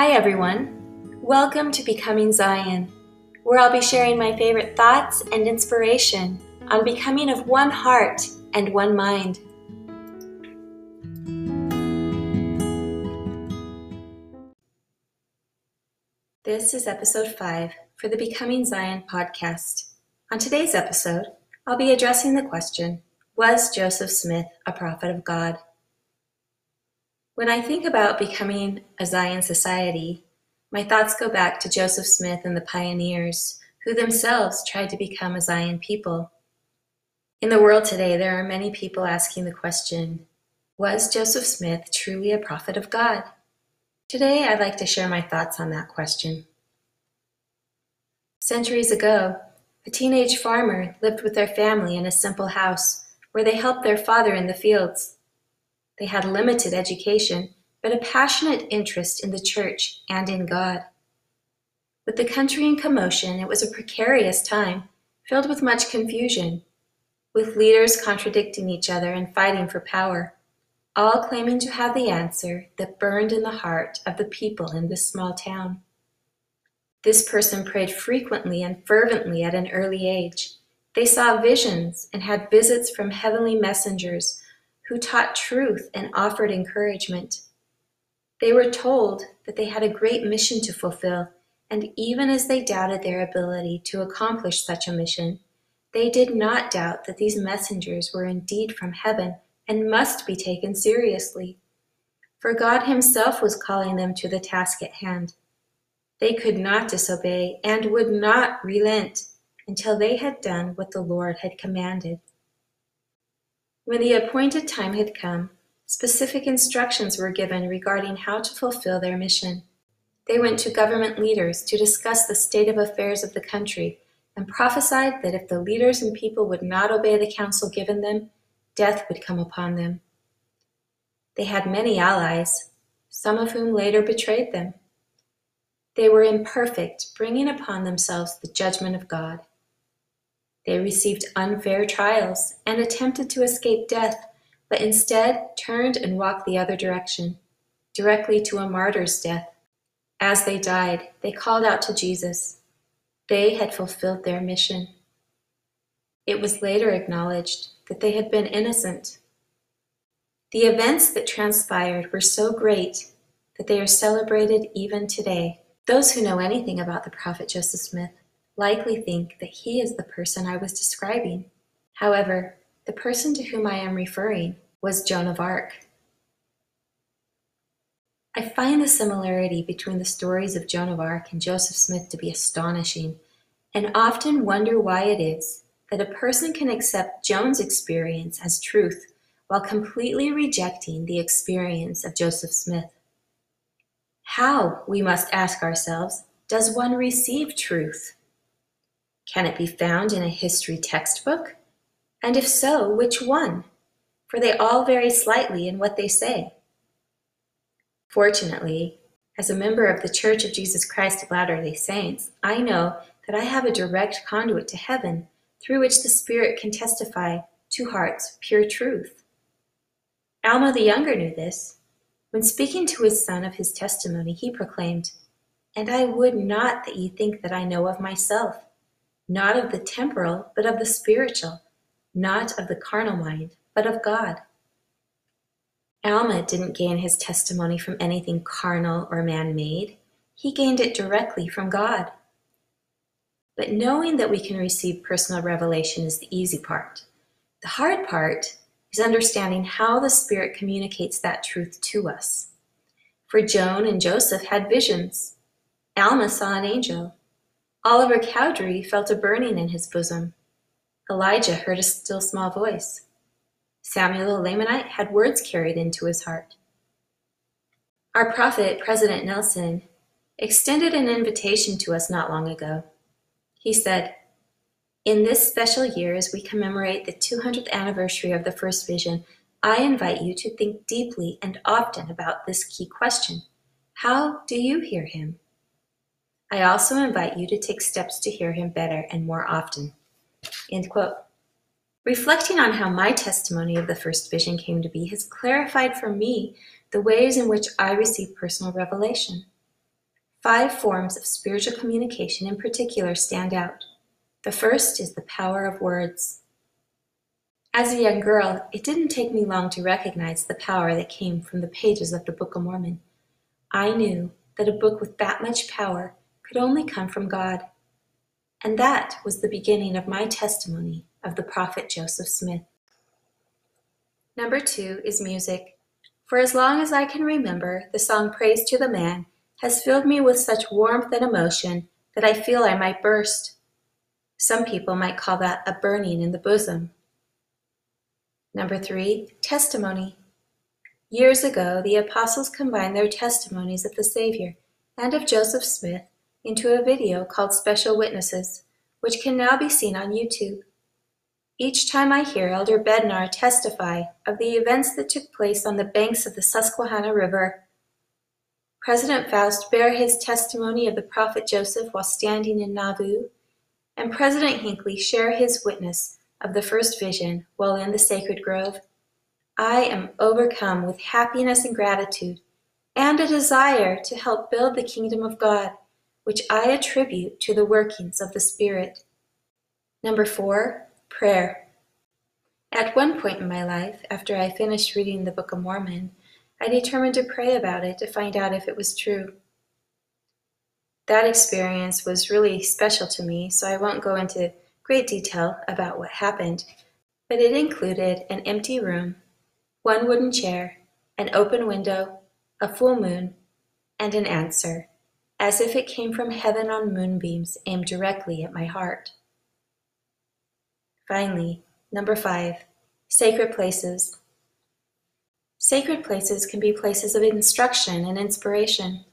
Hi, everyone. Welcome to Becoming Zion, where I'll be sharing my favorite thoughts and inspiration on becoming of one heart and one mind. This is episode 5 for the Becoming Zion podcast. On today's episode, I'll be addressing the question Was Joseph Smith a prophet of God? When I think about becoming a Zion society, my thoughts go back to Joseph Smith and the pioneers who themselves tried to become a Zion people. In the world today, there are many people asking the question Was Joseph Smith truly a prophet of God? Today, I'd like to share my thoughts on that question. Centuries ago, a teenage farmer lived with their family in a simple house where they helped their father in the fields. They had limited education, but a passionate interest in the church and in God. With the country in commotion, it was a precarious time, filled with much confusion, with leaders contradicting each other and fighting for power, all claiming to have the answer that burned in the heart of the people in this small town. This person prayed frequently and fervently at an early age. They saw visions and had visits from heavenly messengers who taught truth and offered encouragement. They were told that they had a great mission to fulfill, and even as they doubted their ability to accomplish such a mission, they did not doubt that these messengers were indeed from heaven and must be taken seriously. For God Himself was calling them to the task at hand. They could not disobey and would not relent until they had done what the Lord had commanded. When the appointed time had come, specific instructions were given regarding how to fulfill their mission. They went to government leaders to discuss the state of affairs of the country and prophesied that if the leaders and people would not obey the counsel given them, death would come upon them. They had many allies, some of whom later betrayed them. They were imperfect, bringing upon themselves the judgment of God. They received unfair trials and attempted to escape death, but instead turned and walked the other direction, directly to a martyr's death. As they died, they called out to Jesus. They had fulfilled their mission. It was later acknowledged that they had been innocent. The events that transpired were so great that they are celebrated even today. Those who know anything about the prophet Joseph Smith likely think that he is the person I was describing. However, the person to whom I am referring was Joan of Arc. I find the similarity between the stories of Joan of Arc and Joseph Smith to be astonishing, and often wonder why it is that a person can accept Joan's experience as truth while completely rejecting the experience of Joseph Smith. How, we must ask ourselves, does one receive truth? Can it be found in a history textbook? And if so, which one? For they all vary slightly in what they say. Fortunately, as a member of the Church of Jesus Christ of Latter day Saints, I know that I have a direct conduit to heaven through which the Spirit can testify to heart's pure truth. Alma the Younger knew this. When speaking to his son of his testimony, he proclaimed, And I would not that ye think that I know of myself not of the temporal, but of the spiritual, not of the carnal mind, but of God. Alma didn't gain his testimony from anything carnal or man made, he gained it directly from God. But knowing that we can receive personal revelation is the easy part. The hard part is understanding how the Spirit communicates that truth to us. For Joan and Joseph had visions. Alma saw an angel. Oliver Cowdery felt a burning in his bosom. Elijah heard a still small voice. Samuel the Lamanite had words carried into his heart. Our prophet, President Nelson, extended an invitation to us not long ago. He said, In this special year, as we commemorate the 200th anniversary of the first vision, I invite you to think deeply and often about this key question How do you hear him? I also invite you to take steps to hear him better and more often. Reflecting on how my testimony of the first vision came to be has clarified for me the ways in which I receive personal revelation. five forms of spiritual communication in particular stand out. The first is the power of words. As a young girl, it didn't take me long to recognize the power that came from the pages of the Book of Mormon. I knew that a book with that much power could only come from God. And that was the beginning of my testimony of the prophet Joseph Smith. Number two is music. For as long as I can remember, the song Praise to the Man has filled me with such warmth and emotion that I feel I might burst. Some people might call that a burning in the bosom. Number three, testimony. Years ago, the apostles combined their testimonies of the Savior and of Joseph Smith into a video called Special Witnesses, which can now be seen on YouTube. Each time I hear Elder Bednar testify of the events that took place on the banks of the Susquehanna River, President Faust bear his testimony of the prophet Joseph while standing in Nauvoo, and President Hinckley share his witness of the first vision while in the sacred grove, I am overcome with happiness and gratitude, and a desire to help build the kingdom of God, which I attribute to the workings of the Spirit. Number four, Prayer. At one point in my life, after I finished reading the Book of Mormon, I determined to pray about it to find out if it was true. That experience was really special to me, so I won't go into great detail about what happened, but it included an empty room, one wooden chair, an open window, a full moon, and an answer, as if it came from heaven on moonbeams aimed directly at my heart. Finally, number five, sacred places. Sacred places can be places of instruction and inspiration.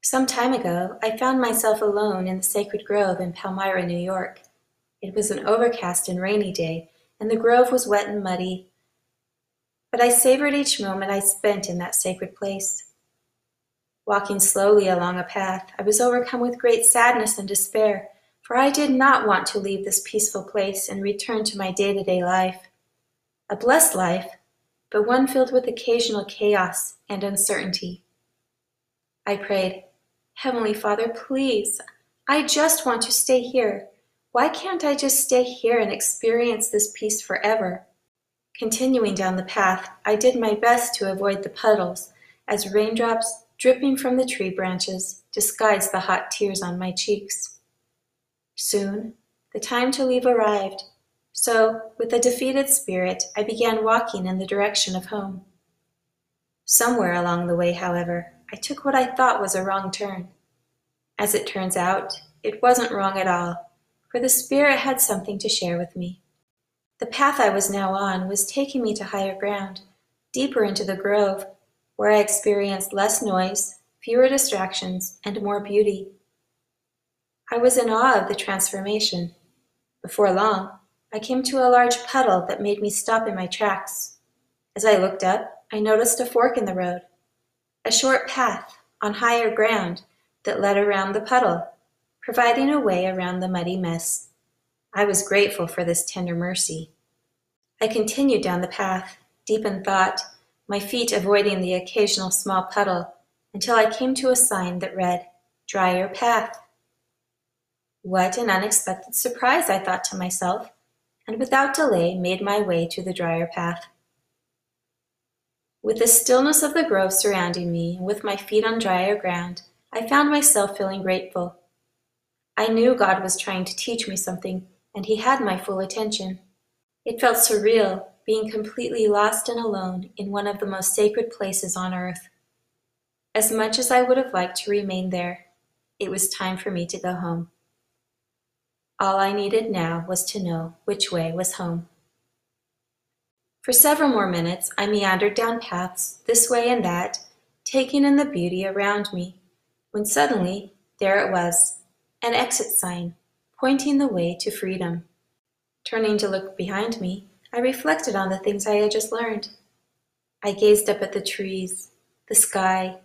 Some time ago, I found myself alone in the sacred grove in Palmyra, New York. It was an overcast and rainy day, and the grove was wet and muddy. But I savored each moment I spent in that sacred place. Walking slowly along a path, I was overcome with great sadness and despair for I did not want to leave this peaceful place and return to my day to day life. A blessed life, but one filled with occasional chaos and uncertainty. I prayed, Heavenly Father, please, I just want to stay here. Why can't I just stay here and experience this peace forever? Continuing down the path, I did my best to avoid the puddles as raindrops dripping from the tree branches disguised the hot tears on my cheeks. Soon, the time to leave arrived, so, with a defeated spirit, I began walking in the direction of home. Somewhere along the way, however, I took what I thought was a wrong turn. As it turns out, it wasn't wrong at all, for the Spirit had something to share with me. The path I was now on was taking me to higher ground, deeper into the grove, where I experienced less noise, fewer distractions, and more beauty. I was in awe of the transformation. Before long, I came to a large puddle that made me stop in my tracks. As I looked up, I noticed a fork in the road, a short path on higher ground that led around the puddle, providing a way around the muddy mess. I was grateful for this tender mercy. I continued down the path, deep in thought, my feet avoiding the occasional small puddle, until I came to a sign that read, Drier Path. What an unexpected surprise, I thought to myself, and without delay made my way to the drier path. With the stillness of the grove surrounding me, and with my feet on drier ground, I found myself feeling grateful. I knew God was trying to teach me something, and He had my full attention. It felt surreal, being completely lost and alone in one of the most sacred places on earth. As much as I would have liked to remain there, it was time for me to go home. All I needed now was to know which way was home. For several more minutes I meandered down paths this way and that, taking in the beauty around me, when suddenly there it was, an exit sign, pointing the way to freedom. Turning to look behind me, I reflected on the things I had just learned. I gazed up at the trees, the sky,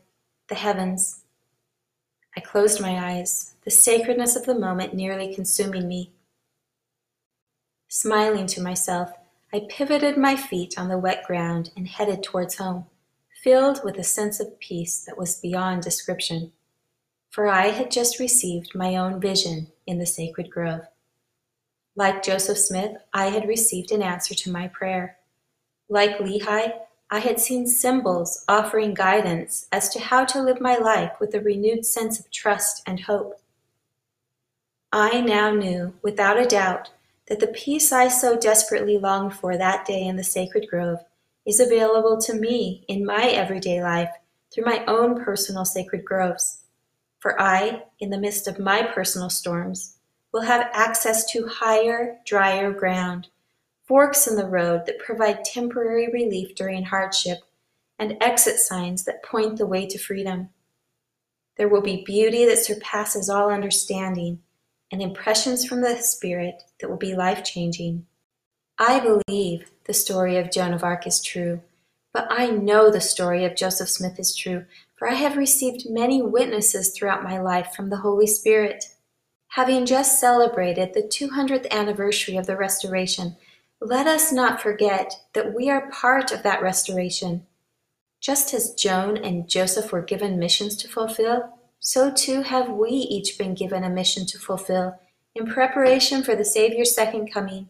the heavens. I closed my eyes, the sacredness of the moment nearly consuming me. Smiling to myself, I pivoted my feet on the wet ground and headed towards home, filled with a sense of peace that was beyond description. for I had just received my own vision in the sacred grove. Like Joseph Smith, I had received an answer to my prayer. Like Lehi, I had seen symbols offering guidance as to how to live my life with a renewed sense of trust and hope. I now knew, without a doubt, that the peace I so desperately longed for that day in the sacred grove is available to me in my everyday life through my own personal sacred groves. For I, in the midst of my personal storms, will have access to higher, drier ground, forks in the road that provide temporary relief during hardship, and exit signs that point the way to freedom. There will be beauty that surpasses all understanding and impressions from the Spirit that will be life changing. I believe the story of Joan of Arc is true, but I know the story of Joseph Smith is true, for I have received many witnesses throughout my life from the Holy Spirit. Having just celebrated the 200th anniversary of the Restoration, let us not forget that we are part of that restoration. Just as Joan and Joseph were given missions to fulfill, so too have we each been given a mission to fulfill in preparation for the Savior's second coming.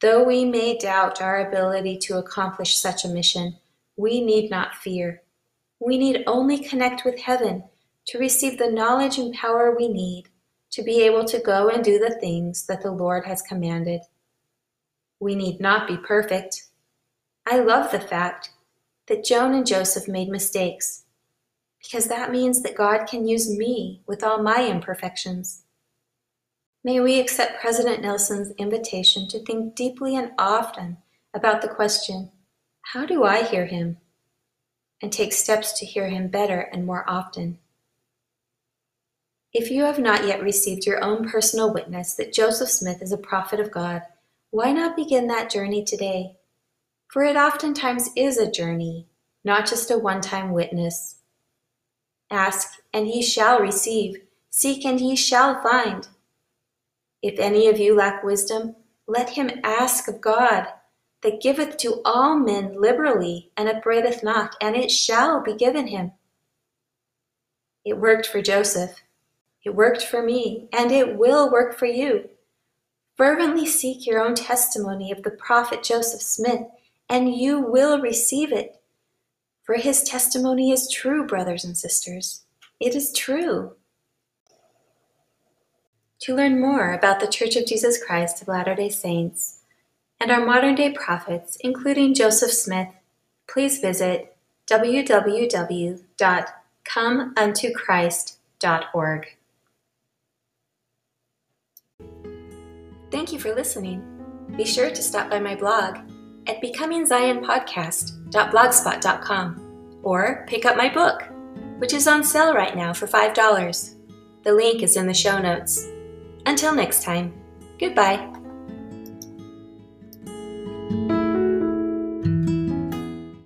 Though we may doubt our ability to accomplish such a mission, we need not fear. We need only connect with heaven to receive the knowledge and power we need to be able to go and do the things that the Lord has commanded. We need not be perfect. I love the fact that Joan and Joseph made mistakes because that means that God can use me with all my imperfections. May we accept President Nelson's invitation to think deeply and often about the question, How do I hear him? and take steps to hear him better and more often. If you have not yet received your own personal witness that Joseph Smith is a prophet of God, why not begin that journey today? For it oftentimes is a journey, not just a one time witness. Ask, and ye shall receive. Seek, and ye shall find. If any of you lack wisdom, let him ask of God, that giveth to all men liberally, and upbraideth not, and it shall be given him. It worked for Joseph. It worked for me, and it will work for you. Fervently seek your own testimony of the prophet Joseph Smith, and you will receive it. For his testimony is true, brothers and sisters. It is true. To learn more about the Church of Jesus Christ of Latter day Saints and our modern day prophets, including Joseph Smith, please visit www.comeuntoChrist.org. Thank you for listening. Be sure to stop by my blog at becomingzionpodcast.blogspot.com or pick up my book, which is on sale right now for $5. The link is in the show notes. Until next time, goodbye.